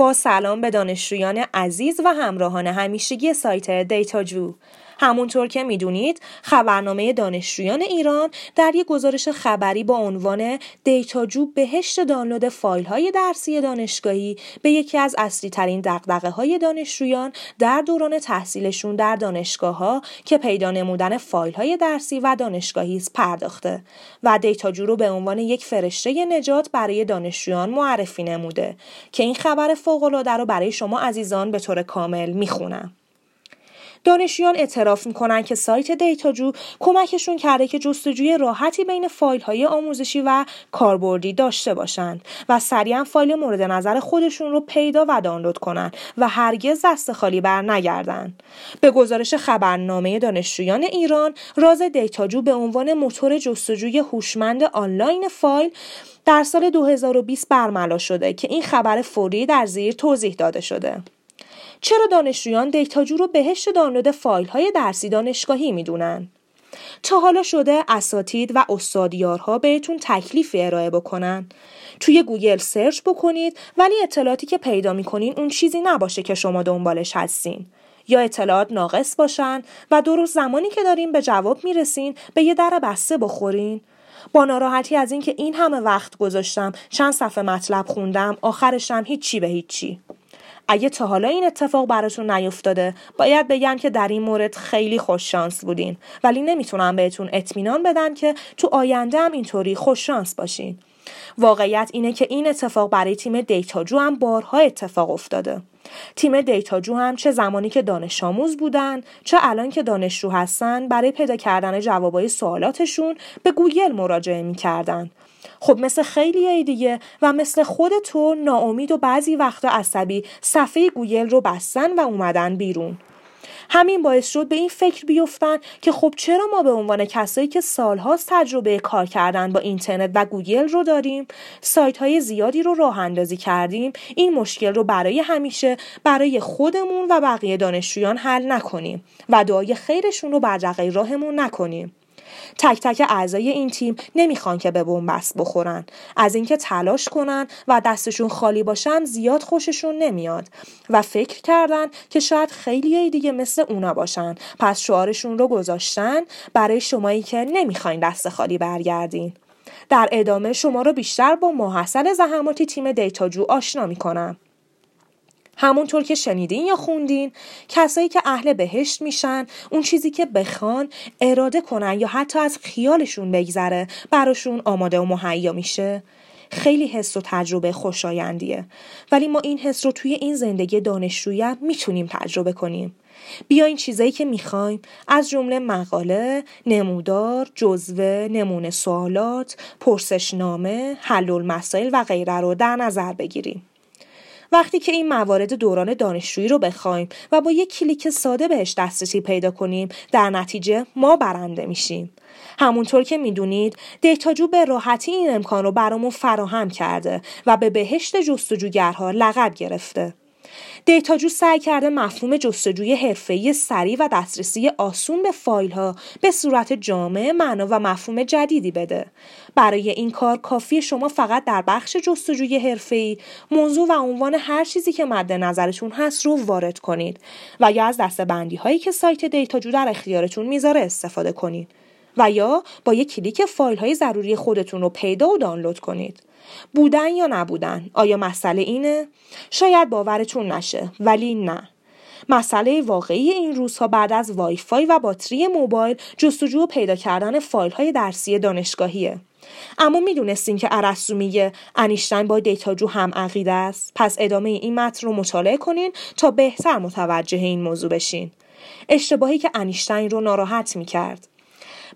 با سلام به دانشجویان عزیز و همراهان همیشگی سایت دیتاجو همونطور که می‌دونید خبرنامه دانشجویان ایران در یک گزارش خبری با عنوان دیتاجو بهشت دانلود فایل های درسی دانشگاهی به یکی از اصلی ترین دغدغه های دانشجویان در دوران تحصیلشون در دانشگاه ها که پیدا نمودن فایل های درسی و دانشگاهی است پرداخته و دیتاجو رو به عنوان یک فرشته نجات برای دانشجویان معرفی نموده که این خبر فوق العاده رو برای شما عزیزان به طور کامل می‌خونم. دانشجویان اعتراف می‌کنن که سایت دیتاجو کمکشون کرده که جستجوی راحتی بین فایل های آموزشی و کاربردی داشته باشند و سریعا فایل مورد نظر خودشون رو پیدا و دانلود کنن و هرگز دست خالی بر نگردن به گزارش خبرنامه دانشجویان ایران راز دیتاجو به عنوان موتور جستجوی هوشمند آنلاین فایل در سال 2020 برملا شده که این خبر فوری در زیر توضیح داده شده. چرا دانشجویان دیتاجو رو بهشت دانلود فایل های درسی دانشگاهی می‌دونن؟ تا حالا شده اساتید و استادیارها بهتون تکلیفی ارائه بکنن. توی گوگل search بکنید ولی اطلاعاتی که پیدا می‌کنین اون چیزی نباشه که شما دنبالش هستین. یا اطلاعات ناقص باشن و درست زمانی که دارین به جواب می‌رسین به یه در بسته بخورین. با ناراحتی از اینکه این همه وقت گذاشتم چند صفحه مطلب خوندم آخرشم هیچی به هیچی. اگه تا حالا این اتفاق براتون نیفتاده باید بگم که در این مورد خیلی خوش شانس بودین. ولی نمی‌تونم بهتون اطمینان بدم که تو آینده هم اینطوری خوش شانس باشین. واقعیت اینه که این اتفاق برای تیم دیتاجو هم بارها اتفاق افتاده. تیم دیتاجو هم چه زمانی که دانش آموز بودن چه الان که دانشجو هستن برای پیدا کردن جوابای سوالاتشون به گوگل مراجعه می‌کردن. خب مثل خیلی دیگه و مثل خود تو ناامید و بعضی وقتا عصبی صفحه گوگل رو بستن و اومدن بیرون. همین باعث شد به این فکر بیفتن که خب چرا ما به عنوان کسایی که سالهاست تجربه کار کردن با اینترنت و گوگل رو داریم سایت های زیادی رو راه اندازی کردیم این مشکل رو برای همیشه برای خودمون و بقیه دانشجویان حل نکنیم و دعای خیرشون رو بر راهمون نکنیم؟ تک تک اعضای این تیم نمی‌خوان که به بنبست بخورن. از اینکه تلاش کنن و دستشون خالی باشن زیاد خوششون نمیاد و فکر کردن که شاید خیلی دیگه مثل اونا باشن. پس شعارشون رو گذاشتن برای شمایی که نمی‌خواین دست خالی برگردین. در ادامه شما رو بیشتر با محصل زحماتی تیم دیتاجو آشنا می‌کنم. همونطور که شنیدین یا خوندین کسایی که اهل بهشت میشن اون چیزی که بخوان اراده کنن یا حتی از خیالشون بگذره براشون آماده و مهیا میشه. خیلی حس و تجربه خوشایندیه. ولی ما این حس رو توی این زندگی دانشجویی می‌تونیم تجربه کنیم. بیاین چیزایی که می‌خوایم از جمله مقاله، نمودار، جزوه، نمونه سوالات، پرسشنامه، حل مسائل و غیره رو در نظر بگیریم. وقتی که این موارد دوران دانشجویی رو بخوایم و با یک کلیک ساده بهش دسترسی پیدا کنیم در نتیجه ما برنده میشیم. همونطور که می‌دونید دیتاجو به راحتی این امکان رو برامون فراهم کرده و به بهشت جستجوگرها لقب گرفته. دیتاجو سعی کرده مفهوم جستجوی حرفه‌ای سریع و دسترسی آسون به فایل ها به صورت جامع معنا و مفهوم جدیدی بده. برای این کار کافیه شما فقط در بخش جستجوی حرفه‌ای موضوع و عنوان هر چیزی که مد نظرتون هست رو وارد کنید و یا از دسته‌بندی هایی که سایت دیتاجو در اختیارتون می‌ذاره استفاده کنید. و یا با یک کلیک فایل های ضروری خودتون رو پیدا و دانلود کنید. بودن یا نبودن؟ آیا مسئله اینه؟ شاید باورتون نشه ولی نه. مسئله واقعی این روزها بعد از وای فای و باتری موبایل جستجو و پیدا کردن فایل های درسی دانشگاهیه. اما می‌دونستین که ارسطو میگه انیشتین با دیتاجو هم عقیده است. پس ادامه این متن رو مطالعه کنین تا بهتر متوجه این موضوع بشین. اشتباهی که انیشتین رو ناراحت می‌کرد.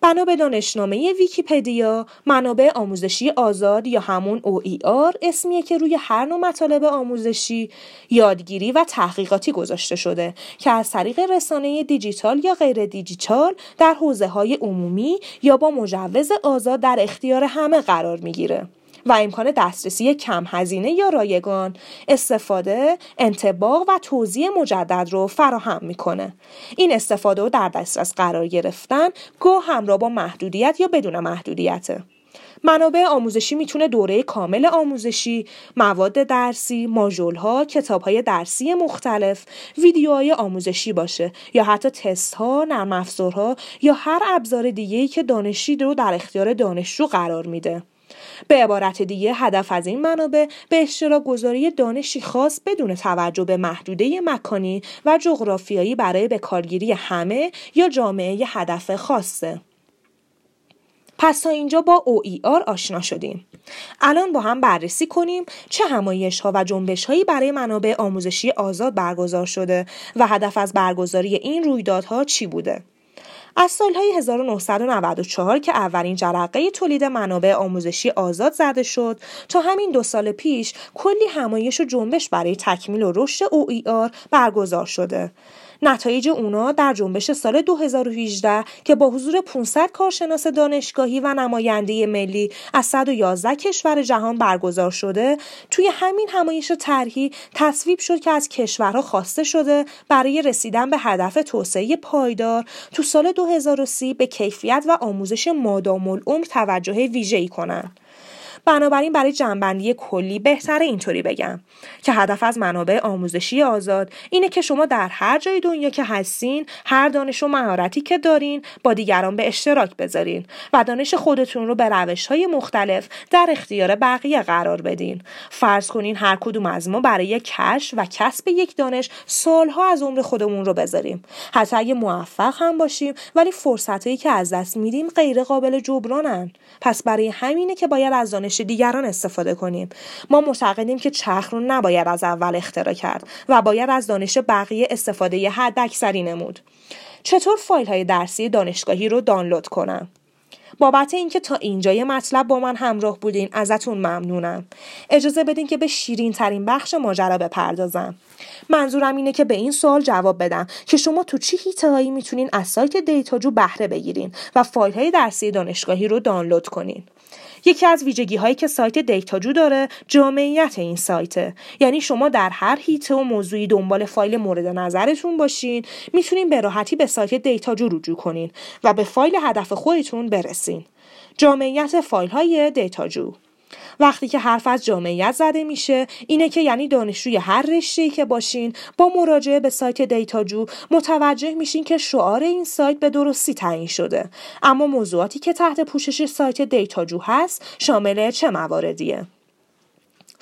بنا به دانشنامه ویکیپدیا منابع آموزشی آزاد یا همون OER اسمیه که روی هر نوع مطالب آموزشی یادگیری و تحقیقاتی گذاشته شده که از طریق رسانه دیجیتال یا غیر دیجیتال در حوزه های عمومی یا با مجوز آزاد در اختیار همه قرار می‌گیره. و امکان دسترسی کم هزینه یا رایگان. استفاده انتباق و توضیح مجدد رو فراهم می‌کنه. این استفاده و در دسترس قرار گرفتن گاه همراه با محدودیت یا بدون محدودیته منابع آموزشی می‌تونه دوره کامل آموزشی، مواد درسی، ماژول ها، کتاب های درسی مختلف، ویدیوهای آموزشی باشه یا حتی تست ها، نرم افزارها یا هر ابزار دیگه‌ای که دانشجو رو در اختیار دانشجو قرار میده. به عبارت دیگه هدف از این منابع به اشتراک گذاری دانشی خاص بدون توجه به محدوده مکانی و جغرافیایی برای به کارگیری همه یا جامعه هدف خاصه. پس تا اینجا با OER آشنا شدیم. الان با هم بررسی کنیم چه همایش ها و جنبش هایی برای منابع آموزشی آزاد برگزار شده و هدف از برگزاری این رویدادها چی بوده. از سالهای 1994 که اولین جرقه تولید منابع آموزشی آزاد زده شد تا همین دو سال پیش کلی همایش و جنبش برای تکمیل و رشد OER برگزار شده. نتایج اونا در جنبش سال 2018 که با حضور 500 کارشناس دانشگاهی و نماینده ملی از 111 کشور جهان برگزار شده توی همین همایش طرحی تصویب شد که از کشورها خواسته شده برای رسیدن به هدف توسعه پایدار تو سال 2030 به کیفیت و آموزش مادام العمر توجه ویژه‌ای کنند. بنابراین برای جنبندی کلی بهتره اینطوری بگم که هدف از منابع آموزشی آزاد اینه که شما در هر جای دنیا که هستین هر دانش و مهارتی که دارین با دیگران به اشتراک بذارین و دانش خودتون رو به روش های مختلف در اختیار بقیه قرار بدین. فرض کنین هر کدوم از ما برای کش و کسب یک دانش سالها از عمر خودمون رو بذاریم. حتی اگه موفق هم باشیم ولی فرصتهایی که از دست میدیم غیر قابل جبرانن. پس برای همینه که باید از دانش دیگران استفاده کنیم. ما معتقدیم که چرخ رو نباید از اول اختراع کرد و باید از دانش بقیه استفاده حد اکثری نمود. چطور فایل های درسی دانشگاهی رو دانلود کنم؟ بابت اینکه تا اینجای مطلب با من همراه بودین ازتون ممنونم. اجازه بدین که به شیرین ترین بخش ماجرا بپردازم. منظورم اینه که به این سوال جواب بدم که شما تو چه حیطه هایی می‌تونین از سایت دیتاجو بهره بگیرین و فایل های درسی دانشگاهی رو دانلود کنین. یکی از ویژگی هایی که سایت دیتاجو داره جامعیت این سایته. یعنی شما در هر حیطه و موضوعی دنبال فایل مورد نظرتون باشین می‌تونین به راحتی به سایت دیتاجو رجوع کنین و به فایل هدف خودتون برسین. جامعیت فایل های دیتاجو. وقتی که حرف از جامعیت زده میشه اینه که یعنی دانشجوی هر رشته‌ای که باشین با مراجعه به سایت دیتاجو متوجه میشین که شعار این سایت به درستی تعیین شده. اما موضوعاتی که تحت پوشش سایت دیتاجو هست شامل چه مواردیه؟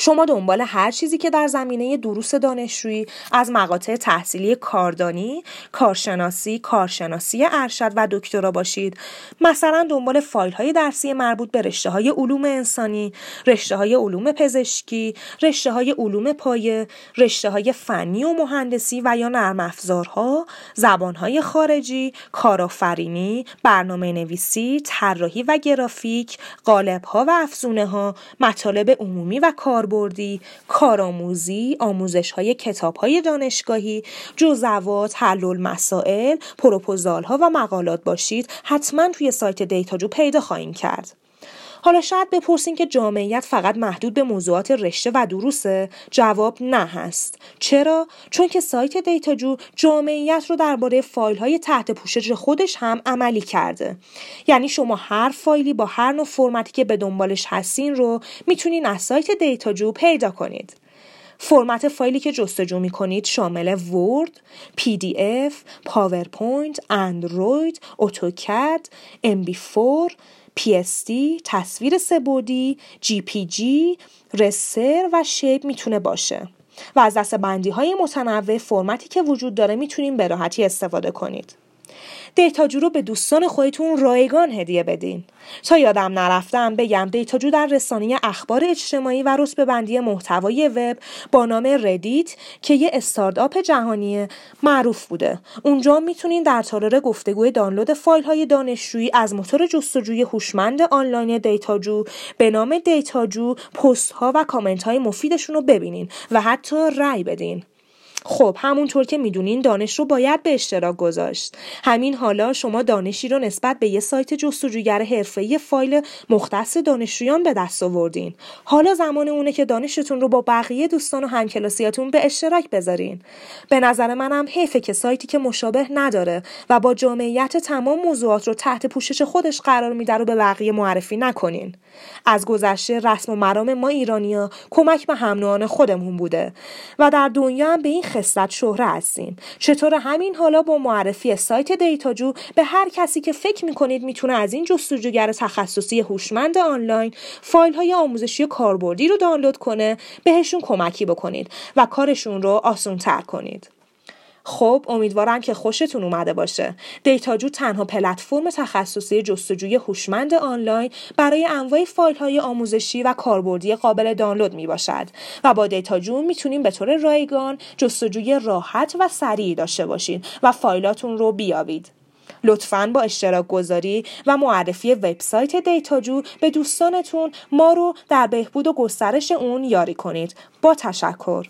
شما دنبال هر چیزی که در زمینه دروس دانشجویی از مقاطع تحصیلی کاردانی، کارشناسی، کارشناسی ارشد و دکترا باشید. مثلا دنبال فایل های درسی مربوط به رشته های علوم انسانی، رشته های علوم پزشکی، رشته های علوم پایه، رشته های فنی و مهندسی و یا نرم افزارها، زبان های خارجی، کارآفرینی، برنامه نویسی، طراحی و گرافیک، قالب ها و افزونه ها، مطالب عمومی و کار کاربردی، کارآموزی، آموزش های کتاب های دانشگاهی، جزوات، حل مسائل، پروپوزال ها و مقالات باشید حتما توی سایت دیتاجو پیدا خواهیم کرد. حالا شاید بپرسین که جامعیت فقط محدود به موضوعات رشته و دروسه؟ جواب نه هست. چرا؟ چون که سایت دیتاجو جامعیت رو درباره فایل های تحت پوشش خودش هم عملی کرده. یعنی شما هر فایلی با هر نوع فرمتی که به دنبالش هستین رو می‌تونین از سایت دیتاجو پیدا کنید. فرمت فایلی که جستجو می کنید شامل Word، PDF، PowerPoint، اندروید، AutoCAD، MP4، PSD، تصویر سه‌بعدی، JPG، raster و shape می‌تونه باشه و از دسته بندی های متنوع فرمتی که وجود داره می‌تونیم به راحتی استفاده کنید. دیتاجو رو به دوستان خودتون رایگان هدیه بدین. تا یادم نرفتم بگم دیتاجو در رسانه اخبار اجتماعی و رتبه بندی محتوای وب با نام Reddit که یه استارتاپ جهانی معروف بوده. اونجا می‌تونین در تالار گفتگوی دانلود فایل های دانشجویی از موتور جستجوی هوشمند آنلاین دیتاجو به نام دیتاجو پست ها و کامنت های مفیدشون رو ببینین و حتی رأی بدین. خب همونطور که می‌دونین دانش رو باید به اشتراک گذاشت. همین حالا شما دانشی رو نسبت به یه سایت جستجوگر حرفه‌ای فایل مختص دانشجویان به دست آوردین. حالا زمان اونه که دانشتون رو با بقیه دوستان و همکلاسیاتون به اشتراک بذارین. به نظر منم حیفه که سایتی که مشابه نداره و با جامعیت تمام موضوعات رو تحت پوشش خودش قرار میده رو به بقیه معرفی نکنین. از گذشته رسم و مرام ما ایرانیا کمک به هم خودمون بوده و در دنیا هم به این خصلت شهره هستیم. چطور همین حالا با معرفی سایت دیتاجو به هر کسی که فکر می‌کنید می‌تونه از این جستجوگر تخصصی هوشمند آنلاین فایل های آموزشی کاربردی رو دانلود کنه بهشون کمکی بکنید و کارشون رو آسون تر کنید. خب امیدوارم که خوشتون اومده باشه. دیتاجو تنها پلتفرم تخصصی جستجوی هوشمند آنلاین برای انواع فایل های آموزشی و کاربردی قابل دانلود می باشد و با دیتاجو می‌تونیم به طور رایگان جستجوی راحت و سریع داشته باشید و فایلاتون رو بیابید. لطفا با اشتراک گذاری و معرفی وبسایت دیتاجو به دوستانتون ما رو در بهبود و گسترش اون یاری کنید. با تشکر.